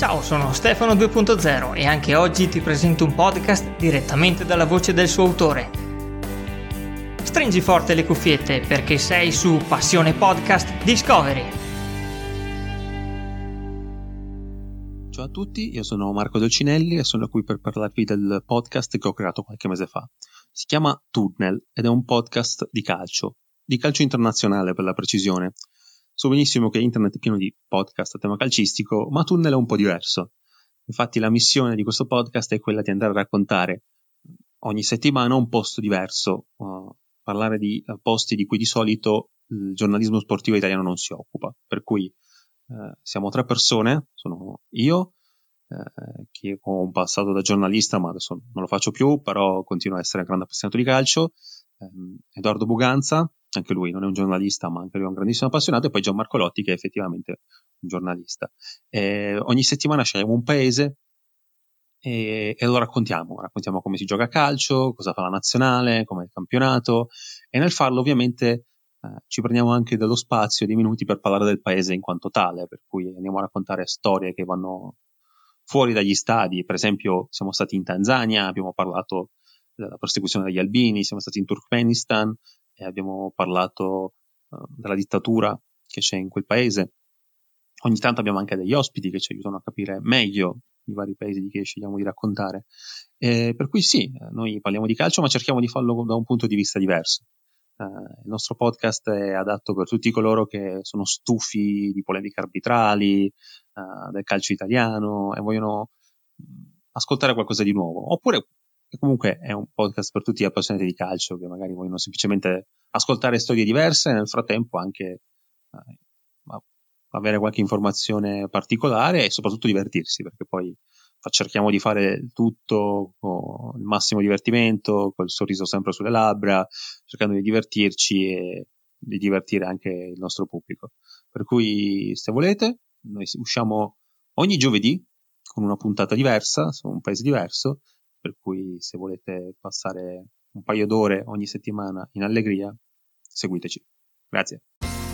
Ciao, sono Stefano 2.0 e anche oggi ti presento un podcast direttamente dalla voce del suo autore. Stringi forte le cuffiette perché sei su Passione Podcast Discovery. Ciao a tutti, io sono Marco Dolcinelli e sono qui per parlarvi del podcast che ho creato qualche mese fa. Si chiama Tunnel ed è un podcast di calcio, di calcio internazionale per la precisione. So benissimo che internet è pieno di podcast a tema calcistico, ma Tunnel è un po' diverso. Infatti la missione di questo podcast è quella di andare a raccontare ogni settimana un posto diverso, uh, parlare di uh, posti di cui di solito il giornalismo sportivo italiano non si occupa. Per cui uh, siamo tre persone, sono io, eh, che ho un passato da giornalista, ma adesso non lo faccio più, però continuo a essere un grande appassionato di calcio, ehm, Edoardo Buganza, anche lui non è un giornalista, ma anche lui è un grandissimo appassionato, e poi Gianmarco Lotti, che è effettivamente un giornalista. E ogni settimana scegliamo un paese e, e, lo raccontiamo. Raccontiamo come si gioca a calcio, cosa fa la nazionale, come è il campionato, e nel farlo ovviamente eh, ci prendiamo anche dello spazio, dei minuti per parlare del paese in quanto tale, per cui andiamo a raccontare storie che vanno fuori dagli stadi. Per esempio, siamo stati in Tanzania, abbiamo parlato della persecuzione degli albini, siamo stati in Turkmenistan, e abbiamo parlato uh, della dittatura che c'è in quel paese. Ogni tanto abbiamo anche degli ospiti che ci aiutano a capire meglio i vari paesi che scegliamo di raccontare. E per cui sì, noi parliamo di calcio, ma cerchiamo di farlo da un punto di vista diverso. Uh, il nostro podcast è adatto per tutti coloro che sono stufi di polemiche arbitrali, uh, del calcio italiano e vogliono ascoltare qualcosa di nuovo, oppure e comunque è un podcast per tutti gli appassionati di calcio che magari vogliono semplicemente ascoltare storie diverse e nel frattempo anche eh, avere qualche informazione particolare e soprattutto divertirsi, perché poi cerchiamo di fare tutto con il massimo divertimento, col sorriso sempre sulle labbra, cercando di divertirci e di divertire anche il nostro pubblico. Per cui, se volete, noi usciamo ogni giovedì con una puntata diversa, su un paese diverso, per cui se volete passare un paio d'ore ogni settimana in allegria, seguiteci. Grazie.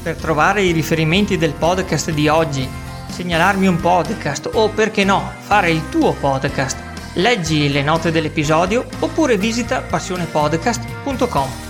Per trovare i riferimenti del podcast di oggi, segnalarmi un podcast o perché no, fare il tuo podcast, leggi le note dell'episodio oppure visita passionepodcast.com.